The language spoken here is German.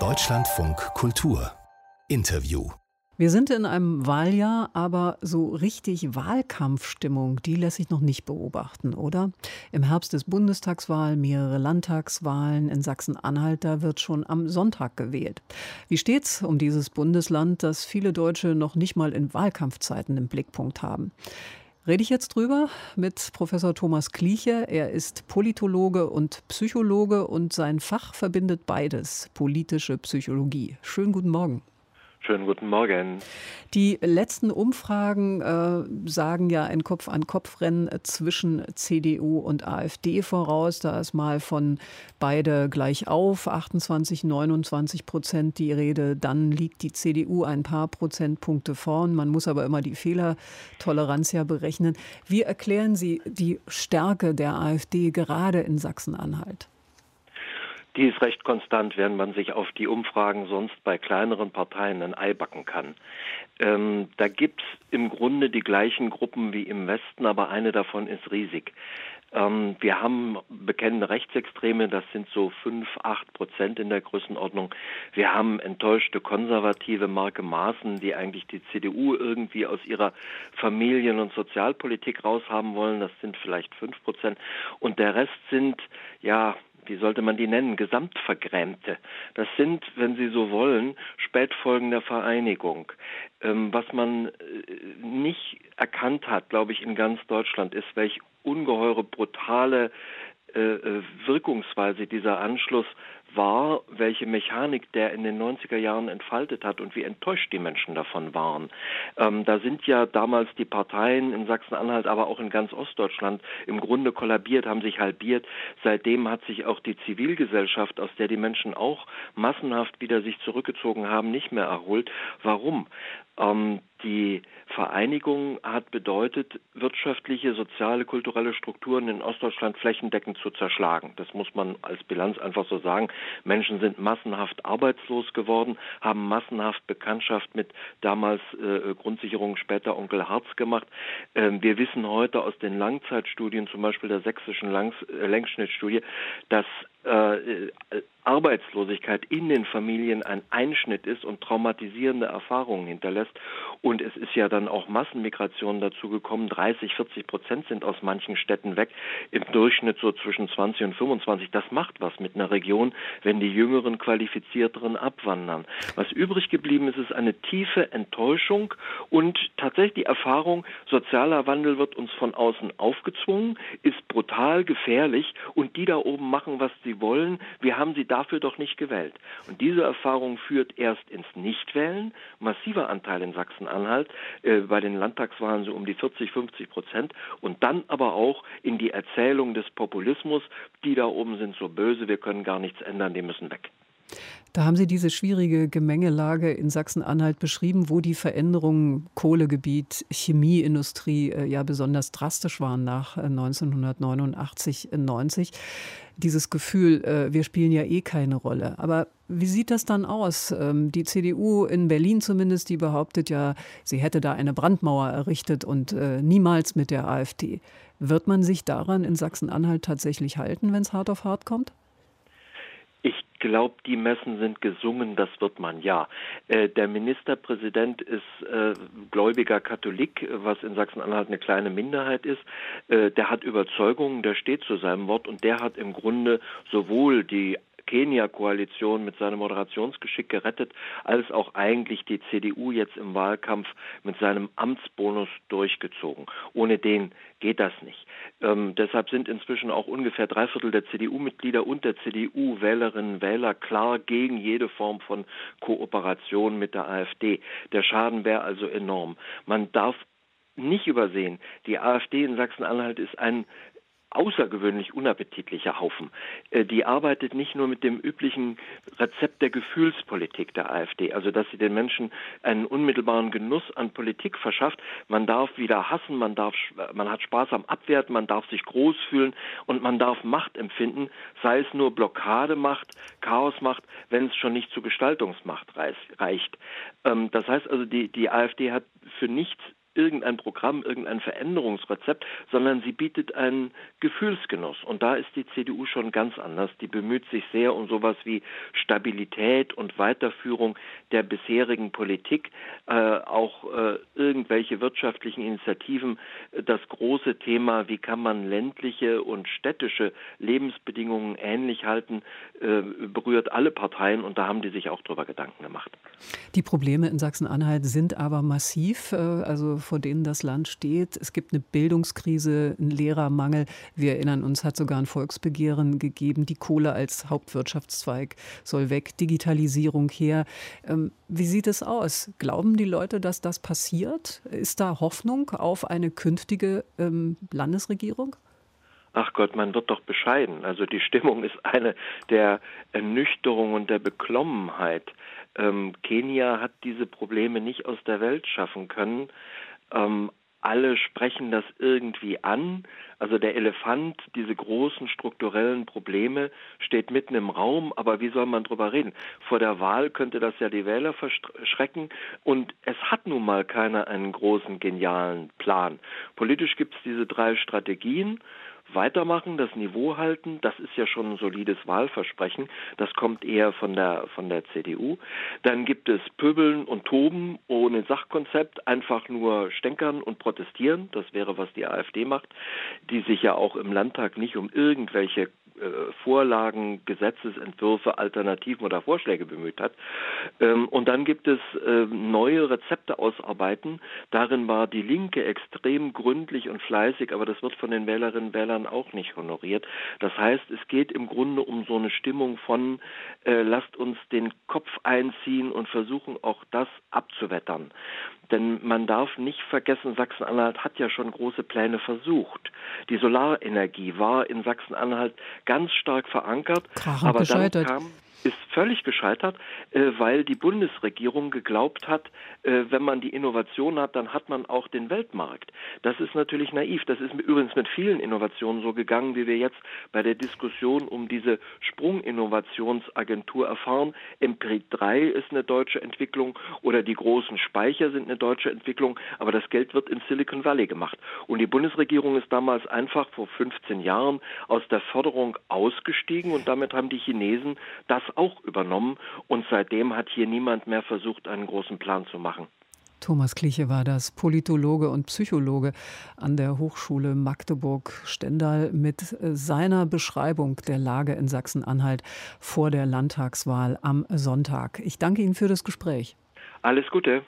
Deutschlandfunk Kultur Interview wir sind in einem Wahljahr, aber so richtig Wahlkampfstimmung, die lässt sich noch nicht beobachten, oder? Im Herbst ist Bundestagswahl, mehrere Landtagswahlen in Sachsen-Anhalt, da wird schon am Sonntag gewählt. Wie steht's um dieses Bundesland, das viele Deutsche noch nicht mal in Wahlkampfzeiten im Blickpunkt haben? Rede ich jetzt drüber mit Professor Thomas Kliche. Er ist Politologe und Psychologe und sein Fach verbindet beides, politische Psychologie. Schönen guten Morgen. Schönen guten Morgen. Die letzten Umfragen äh, sagen ja ein Kopf-an-Kopf-Rennen zwischen CDU und AfD voraus. Da ist mal von beide gleich auf, 28, 29 Prozent die Rede. Dann liegt die CDU ein paar Prozentpunkte vorn. Man muss aber immer die Fehlertoleranz ja berechnen. Wie erklären Sie die Stärke der AfD gerade in Sachsen-Anhalt? Die ist recht konstant, während man sich auf die Umfragen sonst bei kleineren Parteien ein Ei backen kann. Ähm, da gibt's im Grunde die gleichen Gruppen wie im Westen, aber eine davon ist riesig. Ähm, wir haben bekennende Rechtsextreme, das sind so fünf, acht Prozent in der Größenordnung. Wir haben enttäuschte konservative Marke Maaßen, die eigentlich die CDU irgendwie aus ihrer Familien- und Sozialpolitik raushaben wollen. Das sind vielleicht fünf Prozent. Und der Rest sind, ja, wie sollte man die nennen, Gesamtvergrämte. Das sind, wenn Sie so wollen, Spätfolgen der Vereinigung. Ähm, was man äh, nicht erkannt hat, glaube ich, in ganz Deutschland, ist, welch ungeheure brutale Wirkungsweise dieser Anschluss war, welche Mechanik der in den 90er Jahren entfaltet hat und wie enttäuscht die Menschen davon waren. Ähm, da sind ja damals die Parteien in Sachsen-Anhalt, aber auch in ganz Ostdeutschland im Grunde kollabiert, haben sich halbiert. Seitdem hat sich auch die Zivilgesellschaft, aus der die Menschen auch massenhaft wieder sich zurückgezogen haben, nicht mehr erholt. Warum? Ähm, die Vereinigung hat bedeutet, wirtschaftliche, soziale, kulturelle Strukturen in Ostdeutschland flächendeckend zu zerschlagen. Das muss man als Bilanz einfach so sagen. Menschen sind massenhaft arbeitslos geworden, haben massenhaft Bekanntschaft mit damals äh, Grundsicherung, später Onkel Harz gemacht. Ähm, wir wissen heute aus den Langzeitstudien, zum Beispiel der sächsischen Langs äh, Längsschnittstudie, dass äh, Arbeitslosigkeit in den Familien ein Einschnitt ist und traumatisierende Erfahrungen hinterlässt. Und es ist ja dann auch Massenmigration dazu gekommen. 30, 40 Prozent sind aus manchen Städten weg. Im Durchschnitt so zwischen 20 und 25. Das macht was mit einer Region, wenn die Jüngeren, Qualifizierteren abwandern. Was übrig geblieben ist, ist eine tiefe Enttäuschung und tatsächlich die Erfahrung, sozialer Wandel wird uns von außen aufgezwungen, ist brutal gefährlich und die da oben machen, was sie wollen. Wir haben sie dafür doch nicht gewählt. Und diese Erfahrung führt erst ins Nichtwählen. Massiver Anteil in Sachsen-Anhalt, äh, bei den Landtagswahlen so um die 40, 50 Prozent. Und dann aber auch in die Erzählung des Populismus, die da oben sind so böse, wir können gar nichts ändern, die müssen weg. Da haben Sie diese schwierige Gemengelage in Sachsen-Anhalt beschrieben, wo die Veränderungen Kohlegebiet, Chemieindustrie äh, ja besonders drastisch waren nach 1989, äh, 90. Dieses Gefühl, äh, wir spielen ja eh keine Rolle. Aber wie sieht das dann aus? Ähm, die CDU in Berlin zumindest, die behauptet ja, sie hätte da eine Brandmauer errichtet und niemals mit der AfD. Wird man sich daran in Sachsen-Anhalt tatsächlich halten, wenn es hart auf hart kommt? Glaube, die Messen sind gesungen, das wird man ja. Äh, der Ministerpräsident ist äh, gläubiger Katholik, was in Sachsen-Anhalt eine kleine Minderheit ist. Äh, der hat Überzeugungen, der steht zu seinem Wort und der hat im Grunde sowohl die Kenia-Koalition mit seinem Moderationsgeschick gerettet, als auch eigentlich die CDU jetzt im Wahlkampf mit seinem Amtsbonus durchgezogen. Ohne den geht das nicht. Ähm, deshalb sind inzwischen auch ungefähr drei Viertel der CDU-Mitglieder und der CDU-Wählerinnen und Wähler klar gegen jede Form von Kooperation mit der AfD. Der Schaden wäre also enorm. Man darf nicht übersehen, die AfD in Sachsen-Anhalt ist ein außergewöhnlich unappetitlicher Haufen. Äh, die arbeitet nicht nur mit dem üblichen Rezept der Gefühlspolitik der AfD, also dass sie den Menschen einen unmittelbaren Genuss an Politik verschafft. Man darf wieder hassen, man darf, man hat Spaß am Abwerten, man darf sich groß fühlen und man darf Macht empfinden, sei es nur Blockademacht, Chaosmacht, wenn es schon nicht zu Gestaltungsmacht reicht. Ähm, das heißt also, die, die AfD hat für nichts irgendein Programm, irgendein Veränderungsrezept, sondern sie bietet einen Gefühlsgenuss. Und da ist die CDU schon ganz anders. Die bemüht sich sehr um sowas wie Stabilität und Weiterführung der bisherigen Politik, äh, auch äh, irgendwelche wirtschaftlichen Initiativen. Das große Thema, wie kann man ländliche und städtische Lebensbedingungen ähnlich halten, äh, berührt alle Parteien und da haben die sich auch darüber Gedanken gemacht. Die Probleme in Sachsen-Anhalt sind aber massiv, äh, also vor denen das Land steht. Es gibt eine Bildungskrise, einen Lehrermangel. Wir erinnern uns, hat sogar ein Volksbegehren gegeben. Die Kohle als Hauptwirtschaftszweig soll weg, Digitalisierung her. Ähm, wie sieht es aus? Glauben die Leute, dass das passiert? Ist da Hoffnung auf eine künftige ähm, Landesregierung? ach Gott, man wird doch bescheiden. Also die Stimmung ist eine der Ernüchterung und der Beklommenheit. Ähm, Kenia hat diese Probleme nicht aus der Welt schaffen können. Ähm, alle sprechen das irgendwie an. Also der Elefant, diese großen strukturellen Probleme, steht mitten im Raum, aber wie soll man drüber reden? Vor der Wahl könnte das ja die Wähler verschrecken und es hat nun mal keiner einen großen, genialen Plan. Politisch gibt es diese drei Strategien weitermachen, das Niveau halten, das ist ja schon ein solides Wahlversprechen. Das kommt eher von der, von der CDU. Dann gibt es Pöbeln und Toben ohne Sachkonzept, einfach nur stänkern und protestieren. Das wäre, was die AfD macht, die sich ja auch im Landtag nicht um irgendwelche Vorlagen, Gesetzesentwürfe, Alternativen oder Vorschläge bemüht hat. Ähm, und dann gibt es äh, neue Rezepte ausarbeiten. Darin war die Linke extrem gründlich und fleißig, aber das wird von den Wählerinnen und Wählern auch nicht honoriert. Das heißt, es geht im Grunde um so eine Stimmung von, äh, lasst uns den Kopf einziehen und versuchen auch das abzuwettern. Denn man darf nicht vergessen, Sachsen-Anhalt hat ja schon große Pläne versucht. Die Solarenergie war in Sachsen-Anhalt ganz stark verankert, Krachend aber gescheitert. dann kam ist völlig gescheitert, äh, weil die Bundesregierung geglaubt hat, äh, wenn man die Innovation hat, dann hat man auch den Weltmarkt. Das ist natürlich naiv. Das ist übrigens mit vielen Innovationen so gegangen, wie wir jetzt bei der Diskussion um diese Sprunginnovationsagentur erfahren. Emprit 3 ist eine deutsche Entwicklung oder die großen Speicher sind eine deutsche Entwicklung, aber das Geld wird in Silicon Valley gemacht. Und die Bundesregierung ist damals einfach vor 15 Jahren aus der Förderung ausgestiegen und damit haben die Chinesen das auch übernommen und seitdem hat hier niemand mehr versucht, einen großen Plan zu machen. Thomas Kliche war das, Politologe und Psychologe an der Hochschule Magdeburg-Stendal mit äh, seiner Beschreibung der Lage in Sachsen-Anhalt vor der Landtagswahl am Sonntag. Ich danke Ihnen für das Gespräch. Alles Gute.